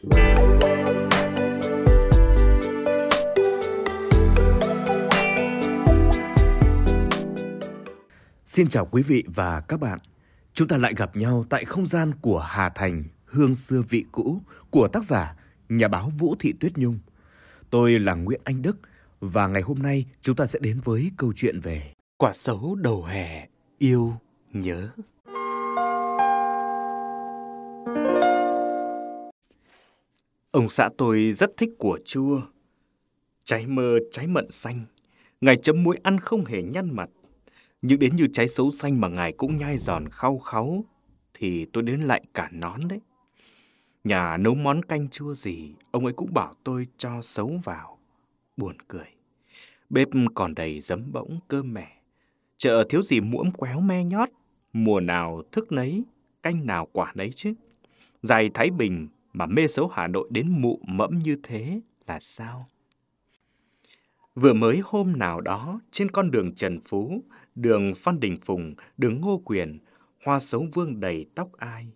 Xin chào quý vị và các bạn. Chúng ta lại gặp nhau tại không gian của Hà Thành, hương xưa vị cũ của tác giả nhà báo Vũ Thị Tuyết Nhung. Tôi là Nguyễn Anh Đức và ngày hôm nay chúng ta sẽ đến với câu chuyện về quả xấu đầu hè yêu nhớ. Ông xã tôi rất thích của chua. Trái mơ trái mận xanh, ngài chấm muối ăn không hề nhăn mặt. Nhưng đến như trái xấu xanh mà ngài cũng nhai giòn khau kháu, thì tôi đến lại cả nón đấy. Nhà nấu món canh chua gì, ông ấy cũng bảo tôi cho xấu vào. Buồn cười. Bếp còn đầy giấm bỗng cơm mẻ. Chợ thiếu gì muỗng quéo me nhót. Mùa nào thức nấy, canh nào quả nấy chứ. Dài Thái Bình mà mê xấu Hà Nội đến mụ mẫm như thế là sao? Vừa mới hôm nào đó, trên con đường Trần Phú, đường Phan Đình Phùng, đường Ngô Quyền, hoa xấu vương đầy tóc ai.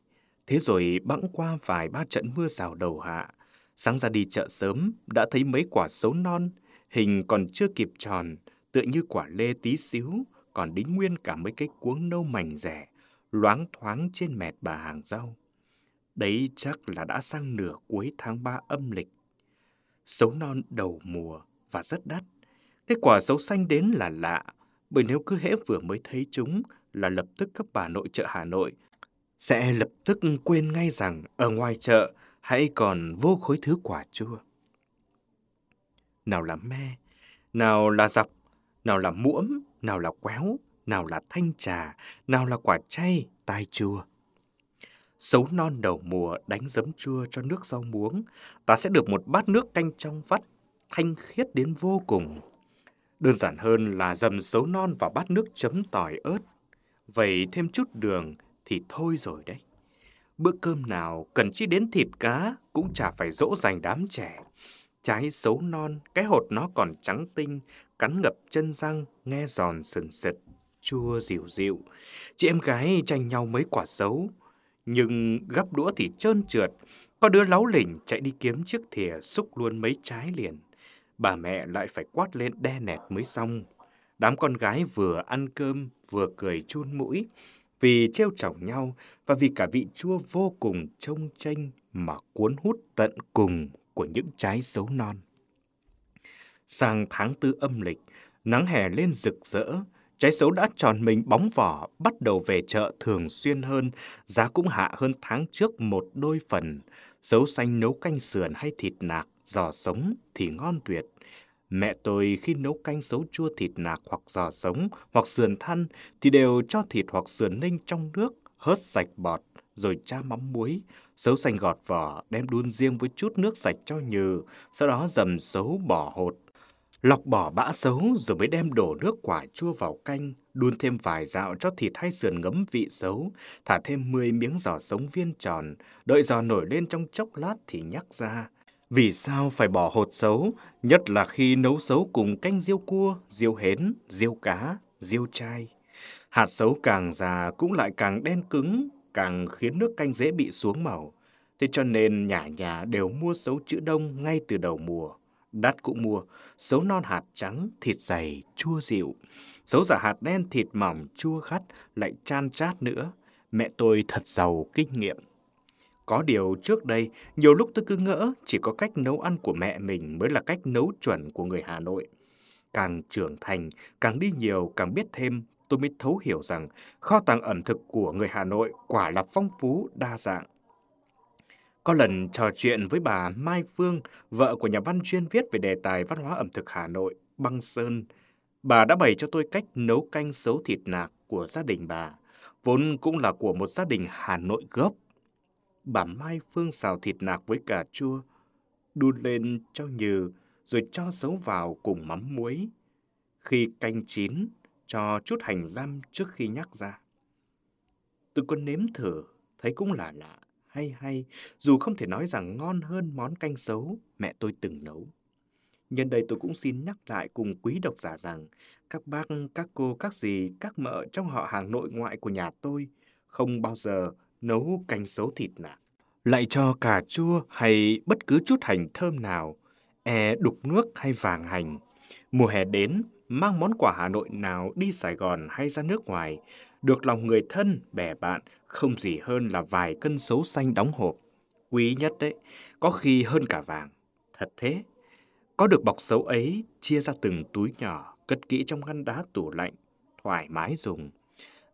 Thế rồi bẵng qua vài ba trận mưa rào đầu hạ. Sáng ra đi chợ sớm, đã thấy mấy quả xấu non, hình còn chưa kịp tròn, tựa như quả lê tí xíu, còn đính nguyên cả mấy cái cuống nâu mảnh rẻ, loáng thoáng trên mẹt bà hàng rau. Đấy chắc là đã sang nửa cuối tháng ba âm lịch. Sấu non đầu mùa và rất đắt. Cái quả sấu xanh đến là lạ, bởi nếu cứ hễ vừa mới thấy chúng là lập tức các bà nội chợ Hà Nội sẽ lập tức quên ngay rằng ở ngoài chợ hãy còn vô khối thứ quả chua. Nào là me, nào là dọc, nào là muỗm, nào là quéo, nào là thanh trà, nào là quả chay, tai chua. Sấu non đầu mùa đánh giấm chua cho nước rau muống, ta sẽ được một bát nước canh trong vắt, thanh khiết đến vô cùng. Đơn giản hơn là dầm sấu non vào bát nước chấm tỏi ớt. Vậy thêm chút đường thì thôi rồi đấy. Bữa cơm nào cần chi đến thịt cá cũng chả phải dỗ dành đám trẻ. Trái sấu non, cái hột nó còn trắng tinh, cắn ngập chân răng, nghe giòn sần sật, chua dịu dịu. Chị em gái tranh nhau mấy quả sấu nhưng gắp đũa thì trơn trượt. Có đứa láu lỉnh chạy đi kiếm chiếc thìa xúc luôn mấy trái liền. Bà mẹ lại phải quát lên đe nẹt mới xong. Đám con gái vừa ăn cơm vừa cười chun mũi vì trêu chọc nhau và vì cả vị chua vô cùng trông tranh mà cuốn hút tận cùng của những trái xấu non. Sang tháng tư âm lịch, nắng hè lên rực rỡ, trái sấu đã tròn mình bóng vỏ, bắt đầu về chợ thường xuyên hơn, giá cũng hạ hơn tháng trước một đôi phần. Sấu xanh nấu canh sườn hay thịt nạc, giò sống thì ngon tuyệt. Mẹ tôi khi nấu canh sấu chua thịt nạc hoặc giò sống hoặc sườn thăn thì đều cho thịt hoặc sườn ninh trong nước, hớt sạch bọt, rồi cha mắm muối. Sấu xanh gọt vỏ, đem đun riêng với chút nước sạch cho nhừ, sau đó dầm sấu bỏ hột. Lọc bỏ bã xấu rồi mới đem đổ nước quả chua vào canh, đun thêm vài dạo cho thịt hay sườn ngấm vị xấu, thả thêm 10 miếng giò sống viên tròn, đợi giò nổi lên trong chốc lát thì nhắc ra. Vì sao phải bỏ hột xấu, nhất là khi nấu xấu cùng canh riêu cua, riêu hến, riêu cá, riêu chai. Hạt xấu càng già cũng lại càng đen cứng, càng khiến nước canh dễ bị xuống màu. Thế cho nên nhà nhà đều mua xấu chữ đông ngay từ đầu mùa. Đắt cũng mua, xấu non hạt trắng, thịt dày, chua dịu. Xấu giả hạt đen, thịt mỏng, chua khắt, lại chan chát nữa. Mẹ tôi thật giàu kinh nghiệm. Có điều trước đây, nhiều lúc tôi cứ ngỡ chỉ có cách nấu ăn của mẹ mình mới là cách nấu chuẩn của người Hà Nội. Càng trưởng thành, càng đi nhiều, càng biết thêm, tôi mới thấu hiểu rằng kho tàng ẩm thực của người Hà Nội quả là phong phú, đa dạng. Có lần trò chuyện với bà Mai Phương, vợ của nhà văn chuyên viết về đề tài văn hóa ẩm thực Hà Nội, Băng Sơn, bà đã bày cho tôi cách nấu canh xấu thịt nạc của gia đình bà, vốn cũng là của một gia đình Hà Nội gốc bà Mai Phương xào thịt nạc với cà chua, đun lên cho nhừ, rồi cho xấu vào cùng mắm muối. Khi canh chín, cho chút hành răm trước khi nhắc ra. Tôi có nếm thử, thấy cũng là lạ, hay hay, dù không thể nói rằng ngon hơn món canh xấu mẹ tôi từng nấu. Nhân đây tôi cũng xin nhắc lại cùng quý độc giả rằng các bác, các cô, các dì, các mợ trong họ hàng nội ngoại của nhà tôi không bao giờ nấu canh xấu thịt nạc. lại cho cà chua hay bất cứ chút hành thơm nào, e đục nước hay vàng hành. Mùa hè đến, mang món quà Hà Nội nào đi Sài Gòn hay ra nước ngoài, được lòng người thân, bè bạn, không gì hơn là vài cân sấu xanh đóng hộp. Quý nhất đấy, có khi hơn cả vàng. Thật thế, có được bọc sấu ấy chia ra từng túi nhỏ, cất kỹ trong ngăn đá tủ lạnh, thoải mái dùng.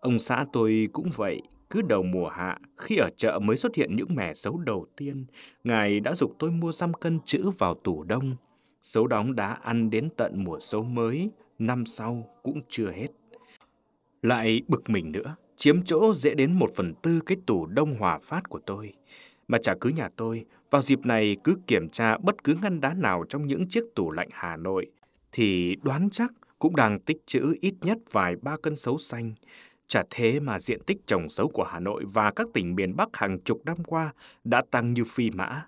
Ông xã tôi cũng vậy, cứ đầu mùa hạ, khi ở chợ mới xuất hiện những mẻ sấu đầu tiên, Ngài đã dục tôi mua xăm cân chữ vào tủ đông. Sấu đóng đã ăn đến tận mùa sấu mới, năm sau cũng chưa hết. Lại bực mình nữa, chiếm chỗ dễ đến một phần tư cái tủ đông hòa phát của tôi. Mà chả cứ nhà tôi, vào dịp này cứ kiểm tra bất cứ ngăn đá nào trong những chiếc tủ lạnh Hà Nội, thì đoán chắc cũng đang tích trữ ít nhất vài ba cân sấu xanh. Chả thế mà diện tích trồng sấu của Hà Nội và các tỉnh miền Bắc hàng chục năm qua đã tăng như phi mã.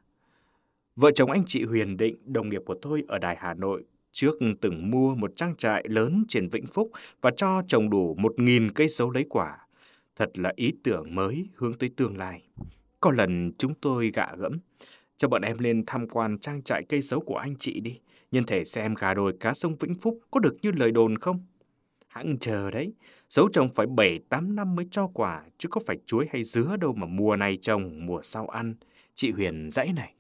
Vợ chồng anh chị Huyền Định, đồng nghiệp của tôi ở Đài Hà Nội, trước từng mua một trang trại lớn trên Vĩnh Phúc và cho trồng đủ một nghìn cây sấu lấy quả. Thật là ý tưởng mới hướng tới tương lai. Có lần chúng tôi gạ gẫm, cho bọn em lên tham quan trang trại cây sấu của anh chị đi, nhân thể xem gà đồi cá sông Vĩnh Phúc có được như lời đồn không? Hãng chờ đấy, sấu trồng phải 7-8 năm mới cho quả, chứ có phải chuối hay dứa đâu mà mùa này trồng, mùa sau ăn. Chị Huyền dãy này.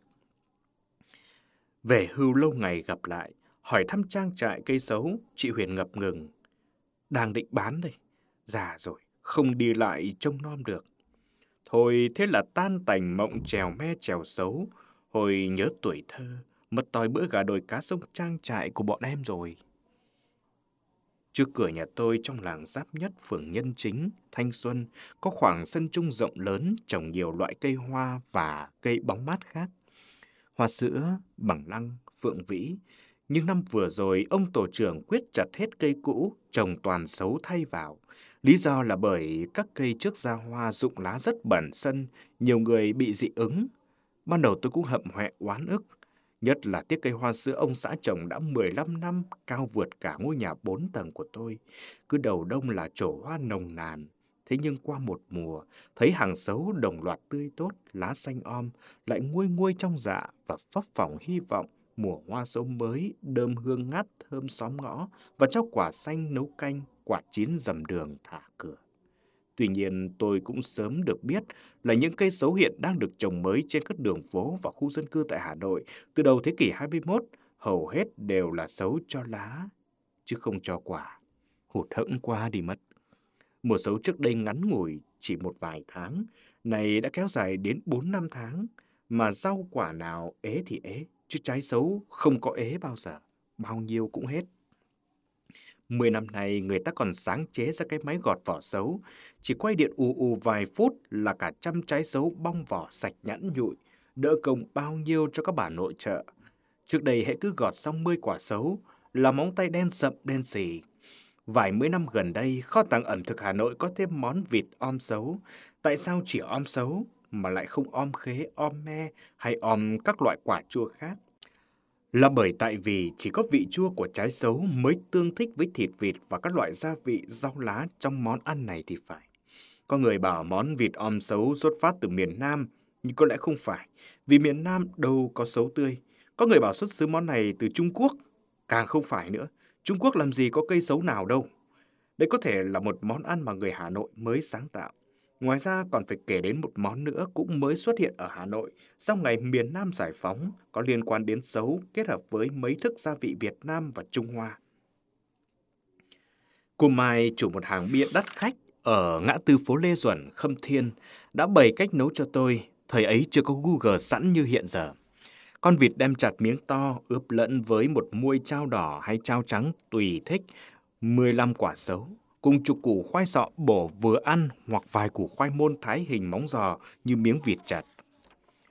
Về hưu lâu ngày gặp lại, hỏi thăm trang trại cây sấu, chị Huyền ngập ngừng. Đang định bán đây, già rồi, không đi lại trông nom được. Thôi thế là tan tành mộng trèo me trèo xấu, hồi nhớ tuổi thơ, mất tòi bữa gà đồi cá sông trang trại của bọn em rồi. Trước cửa nhà tôi trong làng giáp nhất phường Nhân Chính, Thanh Xuân, có khoảng sân trung rộng lớn trồng nhiều loại cây hoa và cây bóng mát khác. Hoa sữa, bằng lăng, phượng vĩ. Nhưng năm vừa rồi, ông tổ trưởng quyết chặt hết cây cũ, trồng toàn xấu thay vào. Lý do là bởi các cây trước ra hoa rụng lá rất bẩn sân, nhiều người bị dị ứng. Ban đầu tôi cũng hậm hoẹ oán ức. Nhất là tiếc cây hoa sữa ông xã trồng đã 15 năm, cao vượt cả ngôi nhà 4 tầng của tôi. Cứ đầu đông là trổ hoa nồng nàn. Thế nhưng qua một mùa, thấy hàng xấu đồng loạt tươi tốt, lá xanh om, lại nguôi nguôi trong dạ và phấp phỏng hy vọng mùa hoa sấu mới, đơm hương ngát thơm xóm ngõ và cho quả xanh nấu canh, quạt chín dầm đường thả cửa. Tuy nhiên, tôi cũng sớm được biết là những cây xấu hiện đang được trồng mới trên các đường phố và khu dân cư tại Hà Nội từ đầu thế kỷ 21, hầu hết đều là xấu cho lá, chứ không cho quả. Hụt hẫng qua đi mất. Mùa xấu trước đây ngắn ngủi chỉ một vài tháng, này đã kéo dài đến 4 năm tháng, mà rau quả nào ế thì ế, chứ trái xấu không có ế bao giờ, bao nhiêu cũng hết. Mười năm nay người ta còn sáng chế ra cái máy gọt vỏ xấu, chỉ quay điện ù ù vài phút là cả trăm trái xấu bong vỏ sạch nhẵn nhụi, đỡ công bao nhiêu cho các bà nội trợ. Trước đây hãy cứ gọt xong 10 quả xấu là móng tay đen sậm đen xì. Vài mươi năm gần đây, kho tàng ẩm thực Hà Nội có thêm món vịt om xấu. Tại sao chỉ om xấu mà lại không om khế, om me hay om các loại quả chua khác? Là bởi tại vì chỉ có vị chua của trái xấu mới tương thích với thịt vịt và các loại gia vị rau lá trong món ăn này thì phải. Có người bảo món vịt om xấu xuất phát từ miền Nam, nhưng có lẽ không phải, vì miền Nam đâu có xấu tươi. Có người bảo xuất xứ món này từ Trung Quốc, càng không phải nữa. Trung Quốc làm gì có cây xấu nào đâu. Đây có thể là một món ăn mà người Hà Nội mới sáng tạo. Ngoài ra còn phải kể đến một món nữa cũng mới xuất hiện ở Hà Nội sau ngày miền Nam giải phóng có liên quan đến xấu kết hợp với mấy thức gia vị Việt Nam và Trung Hoa. Cô Mai chủ một hàng bia đắt khách ở ngã tư phố Lê Duẩn, Khâm Thiên đã bày cách nấu cho tôi, thời ấy chưa có Google sẵn như hiện giờ. Con vịt đem chặt miếng to ướp lẫn với một muôi trao đỏ hay trao trắng tùy thích, 15 quả xấu, cùng chục củ khoai sọ bổ vừa ăn hoặc vài củ khoai môn thái hình móng giò như miếng vịt chặt.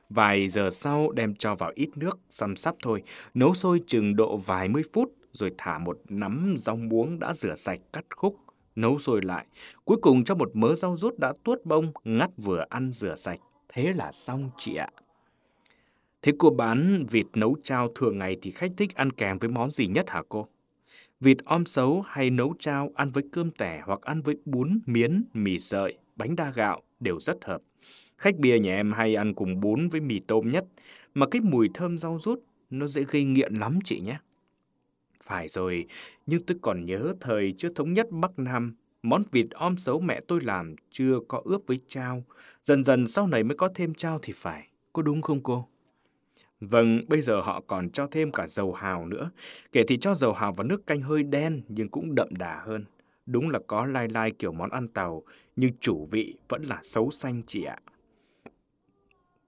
Vài giờ sau đem cho vào ít nước, xăm sắp thôi, nấu sôi chừng độ vài mươi phút, rồi thả một nắm rau muống đã rửa sạch cắt khúc, nấu sôi lại. Cuối cùng cho một mớ rau rút đã tuốt bông, ngắt vừa ăn rửa sạch. Thế là xong chị ạ. Thế cô bán vịt nấu chao thường ngày thì khách thích ăn kèm với món gì nhất hả cô? Vịt om xấu hay nấu chao ăn với cơm tẻ hoặc ăn với bún, miến, mì sợi, bánh đa gạo đều rất hợp. Khách bia nhà em hay ăn cùng bún với mì tôm nhất, mà cái mùi thơm rau rút nó dễ gây nghiện lắm chị nhé. Phải rồi, nhưng tôi còn nhớ thời chưa thống nhất Bắc Nam, món vịt om xấu mẹ tôi làm chưa có ướp với chao. Dần dần sau này mới có thêm chao thì phải. Có đúng không cô? Vâng, bây giờ họ còn cho thêm cả dầu hào nữa. Kể thì cho dầu hào vào nước canh hơi đen nhưng cũng đậm đà hơn. Đúng là có lai lai kiểu món ăn tàu, nhưng chủ vị vẫn là xấu xanh chị ạ.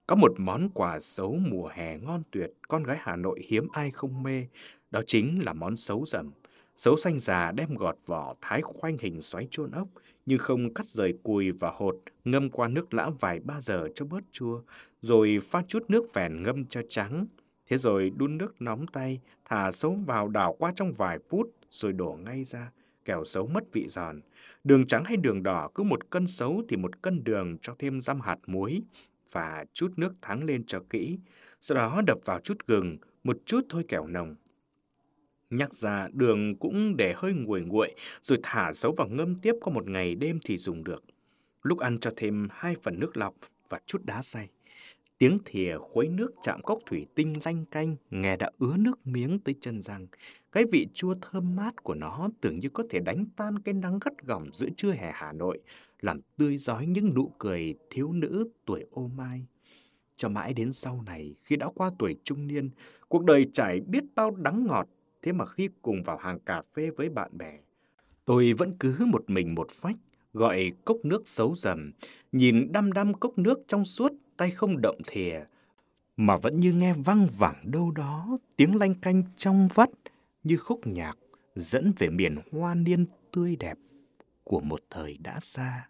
Có một món quà xấu mùa hè ngon tuyệt, con gái Hà Nội hiếm ai không mê, đó chính là món xấu dầm sấu xanh già đem gọt vỏ thái khoanh hình xoáy trôn ốc, nhưng không cắt rời cùi và hột, ngâm qua nước lã vài ba giờ cho bớt chua, rồi pha chút nước phèn ngâm cho trắng. Thế rồi đun nước nóng tay, thả sấu vào đảo qua trong vài phút, rồi đổ ngay ra, kẻo sấu mất vị giòn. Đường trắng hay đường đỏ cứ một cân sấu thì một cân đường cho thêm răm hạt muối và chút nước thắng lên cho kỹ. Sau đó đập vào chút gừng, một chút thôi kẻo nồng. Nhắc ra đường cũng để hơi nguội nguội rồi thả dấu vào ngâm tiếp có một ngày đêm thì dùng được. Lúc ăn cho thêm hai phần nước lọc và chút đá xay. Tiếng thìa khuấy nước chạm cốc thủy tinh lanh canh, nghe đã ứa nước miếng tới chân răng. Cái vị chua thơm mát của nó tưởng như có thể đánh tan cái nắng gắt gỏng giữa trưa hè Hà Nội, làm tươi giói những nụ cười thiếu nữ tuổi ô mai. Cho mãi đến sau này, khi đã qua tuổi trung niên, cuộc đời trải biết bao đắng ngọt, thế mà khi cùng vào hàng cà phê với bạn bè, tôi vẫn cứ một mình một phách, gọi cốc nước xấu dầm, nhìn đăm đăm cốc nước trong suốt, tay không động thìa, mà vẫn như nghe văng vẳng đâu đó tiếng lanh canh trong vắt như khúc nhạc dẫn về miền hoa niên tươi đẹp của một thời đã xa.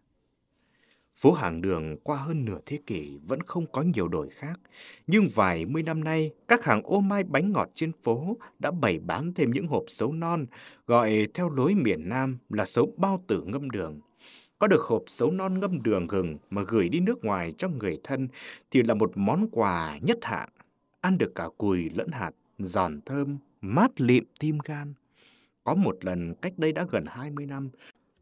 Phố hàng đường qua hơn nửa thế kỷ vẫn không có nhiều đổi khác, nhưng vài mươi năm nay, các hàng ô mai bánh ngọt trên phố đã bày bán thêm những hộp sấu non, gọi theo lối miền Nam là sấu bao tử ngâm đường. Có được hộp sấu non ngâm đường gừng mà gửi đi nước ngoài cho người thân thì là một món quà nhất hạng. Ăn được cả cùi lẫn hạt, giòn thơm, mát lịm tim gan. Có một lần cách đây đã gần 20 năm,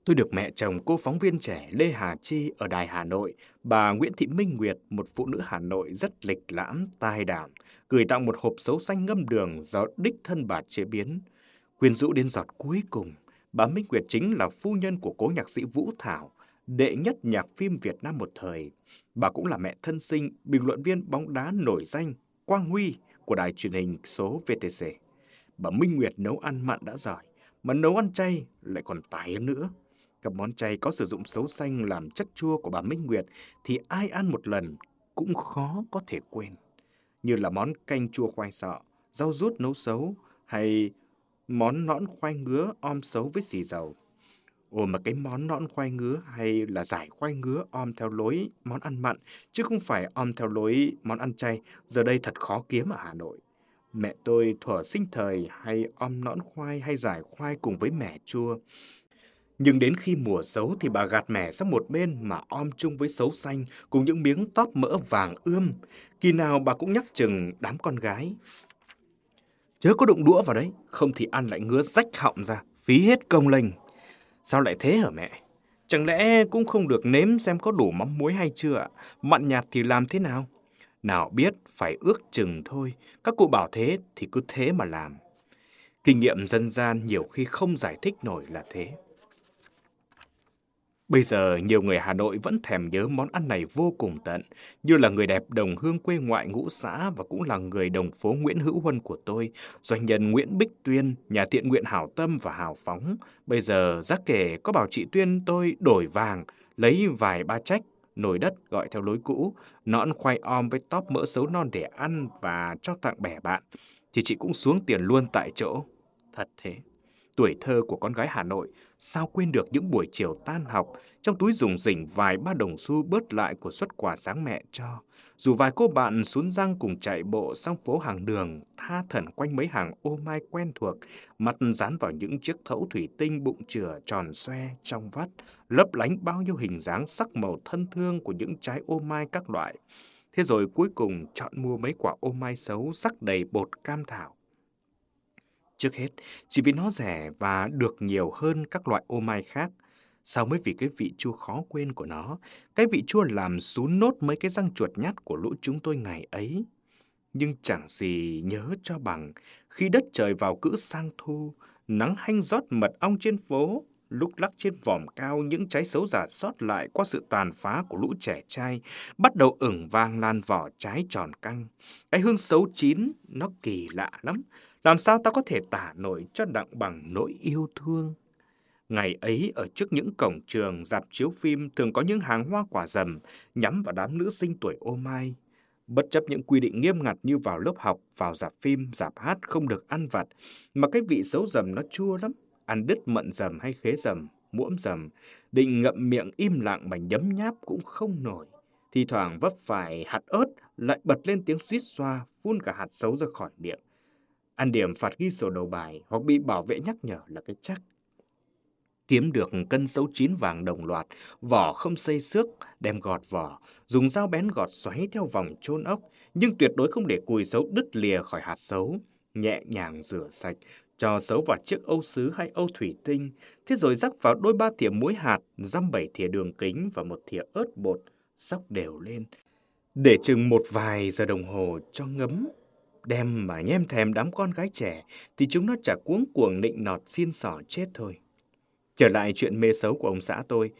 tôi được mẹ chồng cô phóng viên trẻ Lê Hà Chi ở Đài Hà Nội, bà Nguyễn Thị Minh Nguyệt, một phụ nữ Hà Nội rất lịch lãm, tài đảm, gửi tặng một hộp sấu xanh ngâm đường do đích thân bà chế biến. Quyên rũ đến giọt cuối cùng, bà Minh Nguyệt chính là phu nhân của cố nhạc sĩ Vũ Thảo, đệ nhất nhạc phim Việt Nam một thời. Bà cũng là mẹ thân sinh, bình luận viên bóng đá nổi danh Quang Huy của đài truyền hình số VTC. Bà Minh Nguyệt nấu ăn mặn đã giỏi, mà nấu ăn chay lại còn tài hơn nữa. Các món chay có sử dụng xấu xanh làm chất chua của bà Minh Nguyệt thì ai ăn một lần cũng khó có thể quên. Như là món canh chua khoai sọ, rau rút nấu xấu hay món nõn khoai ngứa om xấu với xì dầu. Ồ mà cái món nõn khoai ngứa hay là giải khoai ngứa om theo lối món ăn mặn, chứ không phải om theo lối món ăn chay, giờ đây thật khó kiếm ở Hà Nội. Mẹ tôi thuở sinh thời hay om nõn khoai hay giải khoai cùng với mẻ chua. Nhưng đến khi mùa xấu thì bà gạt mẻ sang một bên mà om chung với xấu xanh cùng những miếng tóp mỡ vàng ươm. Kỳ nào bà cũng nhắc chừng đám con gái. Chớ có đụng đũa vào đấy, không thì ăn lại ngứa rách họng ra, phí hết công lành Sao lại thế hả mẹ? Chẳng lẽ cũng không được nếm xem có đủ mắm muối hay chưa ạ? Mặn nhạt thì làm thế nào? Nào biết phải ước chừng thôi, các cụ bảo thế thì cứ thế mà làm. Kinh nghiệm dân gian nhiều khi không giải thích nổi là thế. Bây giờ nhiều người Hà Nội vẫn thèm nhớ món ăn này vô cùng tận, như là người đẹp đồng hương quê ngoại ngũ xã và cũng là người đồng phố Nguyễn Hữu Huân của tôi, doanh nhân Nguyễn Bích Tuyên, nhà thiện nguyện hảo tâm và hào phóng. Bây giờ giác kể có bảo chị Tuyên tôi đổi vàng, lấy vài ba trách, nồi đất gọi theo lối cũ, nõn khoai om với tóp mỡ xấu non để ăn và cho tặng bè bạn, thì chị cũng xuống tiền luôn tại chỗ. Thật thế. Tuổi thơ của con gái Hà Nội, sao quên được những buổi chiều tan học, trong túi dùng rỉnh vài ba đồng xu bớt lại của suất quà sáng mẹ cho. Dù vài cô bạn xuống răng cùng chạy bộ sang phố hàng đường, tha thần quanh mấy hàng ô mai quen thuộc, mặt dán vào những chiếc thấu thủy tinh bụng chửa tròn xoe trong vắt, lấp lánh bao nhiêu hình dáng sắc màu thân thương của những trái ô mai các loại. Thế rồi cuối cùng chọn mua mấy quả ô mai xấu sắc đầy bột cam thảo Trước hết, chỉ vì nó rẻ và được nhiều hơn các loại ô mai khác. Sao mới vì cái vị chua khó quên của nó, cái vị chua làm sún nốt mấy cái răng chuột nhát của lũ chúng tôi ngày ấy. Nhưng chẳng gì nhớ cho bằng khi đất trời vào cữ sang thu, nắng hanh rót mật ong trên phố, lúc lắc trên vòm cao những trái xấu giả sót lại qua sự tàn phá của lũ trẻ trai, bắt đầu ửng vang lan vỏ trái tròn căng. Cái hương xấu chín, nó kỳ lạ lắm. Làm sao ta có thể tả nổi cho đặng bằng nỗi yêu thương? Ngày ấy ở trước những cổng trường, dạp chiếu phim thường có những hàng hoa quả rầm nhắm vào đám nữ sinh tuổi ô mai. Bất chấp những quy định nghiêm ngặt như vào lớp học, vào dạp phim, dạp hát không được ăn vặt, mà cái vị xấu rầm nó chua lắm, ăn đứt mận rầm hay khế rầm, muỗm rầm, định ngậm miệng im lặng mà nhấm nháp cũng không nổi. Thì thoảng vấp phải hạt ớt lại bật lên tiếng suýt xoa, phun cả hạt xấu ra khỏi miệng. Ăn điểm phạt ghi sổ đầu bài hoặc bị bảo vệ nhắc nhở là cái chắc. Kiếm được cân xấu chín vàng đồng loạt, vỏ không xây xước, đem gọt vỏ, dùng dao bén gọt xoáy theo vòng chôn ốc, nhưng tuyệt đối không để cùi xấu đứt lìa khỏi hạt xấu. Nhẹ nhàng rửa sạch, cho xấu vào chiếc âu sứ hay âu thủy tinh, thế rồi rắc vào đôi ba thìa muối hạt, dăm bảy thìa đường kính và một thìa ớt bột, sóc đều lên. Để chừng một vài giờ đồng hồ cho ngấm đem mà nhem thèm đám con gái trẻ thì chúng nó chả cuống cuồng nịnh nọt xin sỏ chết thôi. Trở lại chuyện mê xấu của ông xã tôi,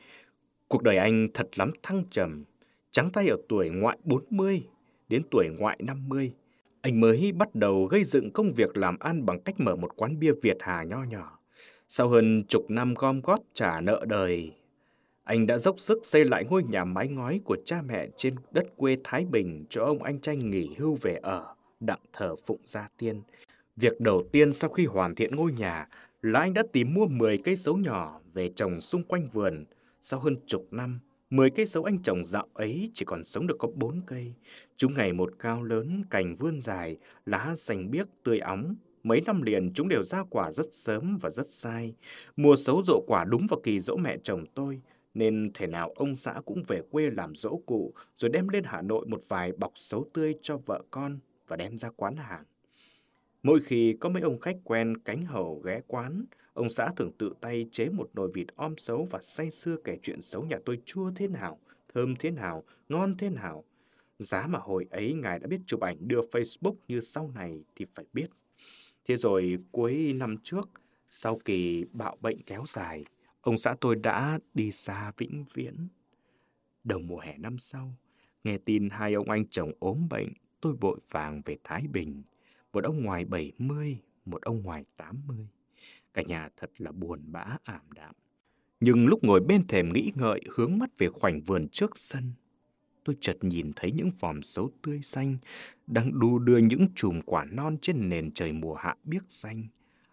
cuộc đời anh thật lắm thăng trầm, trắng tay ở tuổi ngoại 40 đến tuổi ngoại 50. Anh mới bắt đầu gây dựng công việc làm ăn bằng cách mở một quán bia Việt Hà nho nhỏ. Sau hơn chục năm gom góp trả nợ đời, anh đã dốc sức xây lại ngôi nhà mái ngói của cha mẹ trên đất quê Thái Bình cho ông anh trai nghỉ hưu về ở, đặng thờ phụng gia tiên. Việc đầu tiên sau khi hoàn thiện ngôi nhà là anh đã tìm mua 10 cây sấu nhỏ về trồng xung quanh vườn. Sau hơn chục năm, 10 cây sấu anh trồng dạo ấy chỉ còn sống được có 4 cây. Chúng ngày một cao lớn, cành vươn dài, lá xanh biếc, tươi óng. Mấy năm liền chúng đều ra quả rất sớm và rất sai. Mùa sấu rộ quả đúng vào kỳ dỗ mẹ chồng tôi, nên thể nào ông xã cũng về quê làm dỗ cụ, rồi đem lên Hà Nội một vài bọc sấu tươi cho vợ con và đem ra quán hàng. Mỗi khi có mấy ông khách quen cánh hầu ghé quán, ông xã thường tự tay chế một nồi vịt om xấu và say sưa kể chuyện xấu nhà tôi chua thế nào, thơm thế nào, ngon thế nào. Giá mà hồi ấy ngài đã biết chụp ảnh đưa Facebook như sau này thì phải biết. Thế rồi cuối năm trước, sau kỳ bạo bệnh kéo dài, ông xã tôi đã đi xa vĩnh viễn. Đầu mùa hè năm sau, nghe tin hai ông anh chồng ốm bệnh, tôi vội vàng về Thái Bình một ông ngoài 70, một ông ngoài 80. Cả nhà thật là buồn bã ảm đạm. Nhưng lúc ngồi bên thềm nghĩ ngợi hướng mắt về khoảnh vườn trước sân, tôi chợt nhìn thấy những vòm xấu tươi xanh đang đu đưa những chùm quả non trên nền trời mùa hạ biếc xanh.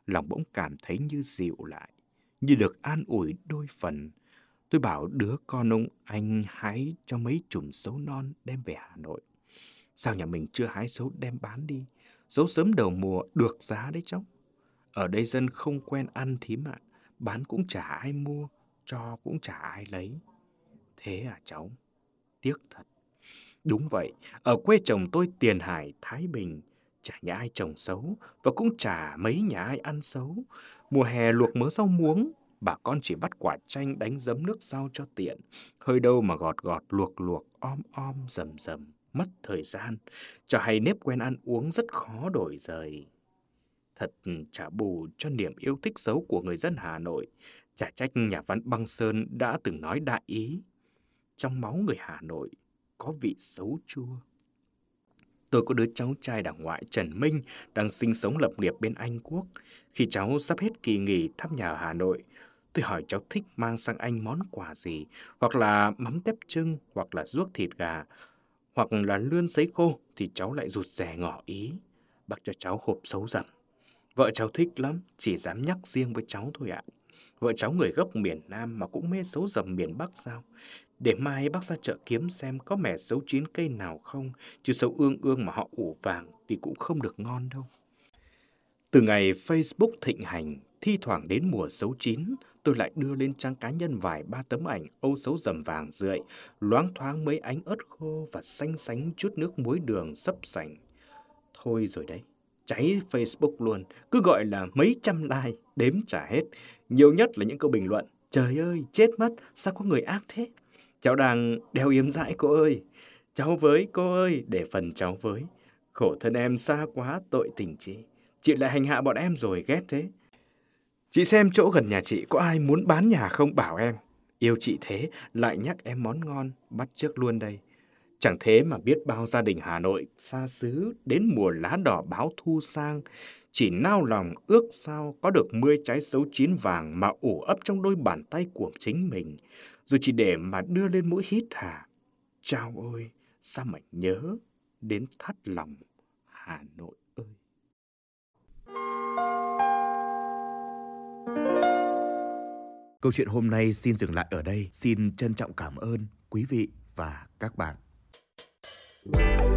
Lòng bỗng cảm thấy như dịu lại, như được an ủi đôi phần. Tôi bảo đứa con ông anh hái cho mấy chùm xấu non đem về Hà Nội. Sao nhà mình chưa hái xấu đem bán đi? xấu sớm đầu mùa được giá đấy cháu. Ở đây dân không quen ăn thím ạ. Bán cũng chả ai mua, cho cũng chả ai lấy. Thế à cháu? Tiếc thật. Đúng vậy, ở quê chồng tôi Tiền Hải, Thái Bình, chả nhà ai trồng xấu và cũng chả mấy nhà ai ăn xấu. Mùa hè luộc mớ rau muống, bà con chỉ vắt quả chanh đánh giấm nước rau cho tiện. Hơi đâu mà gọt gọt luộc luộc om om rầm rầm mất thời gian, cho hay nếp quen ăn uống rất khó đổi rời. Thật ừ, trả bù cho niềm yêu thích xấu của người dân Hà Nội, chả trách nhà văn Băng Sơn đã từng nói đại ý. Trong máu người Hà Nội có vị xấu chua. Tôi có đứa cháu trai đảng ngoại Trần Minh đang sinh sống lập nghiệp bên Anh Quốc. Khi cháu sắp hết kỳ nghỉ thăm nhà ở Hà Nội, tôi hỏi cháu thích mang sang Anh món quà gì, hoặc là mắm tép trưng, hoặc là ruốc thịt gà, hoặc là lươn sấy khô thì cháu lại rụt rè ngỏ ý. Bác cho cháu hộp xấu dầm. Vợ cháu thích lắm, chỉ dám nhắc riêng với cháu thôi ạ. Vợ cháu người gốc miền Nam mà cũng mê xấu dầm miền Bắc sao? Để mai bác ra chợ kiếm xem có mẻ xấu chín cây nào không, chứ xấu ương ương mà họ ủ vàng thì cũng không được ngon đâu. Từ ngày Facebook thịnh hành, thi thoảng đến mùa xấu chín, tôi lại đưa lên trang cá nhân vài ba tấm ảnh âu xấu rầm vàng rượi, loáng thoáng mấy ánh ớt khô và xanh sánh chút nước muối đường sấp sành. Thôi rồi đấy, cháy Facebook luôn, cứ gọi là mấy trăm like, đếm trả hết. Nhiều nhất là những câu bình luận, Trời ơi, chết mất, sao có người ác thế? Cháu đang đeo yếm dãi cô ơi. Cháu với cô ơi, để phần cháu với. Khổ thân em xa quá tội tình chị. Chị lại hành hạ bọn em rồi ghét thế. Chị xem chỗ gần nhà chị có ai muốn bán nhà không bảo em. Yêu chị thế, lại nhắc em món ngon, bắt trước luôn đây. Chẳng thế mà biết bao gia đình Hà Nội xa xứ đến mùa lá đỏ báo thu sang, chỉ nao lòng ước sao có được mươi trái xấu chín vàng mà ủ ấp trong đôi bàn tay của chính mình, rồi chỉ để mà đưa lên mũi hít hà. Chao ôi, sao mà nhớ đến thắt lòng Hà Nội Câu chuyện hôm nay xin dừng lại ở đây. Xin trân trọng cảm ơn quý vị và các bạn. Thank you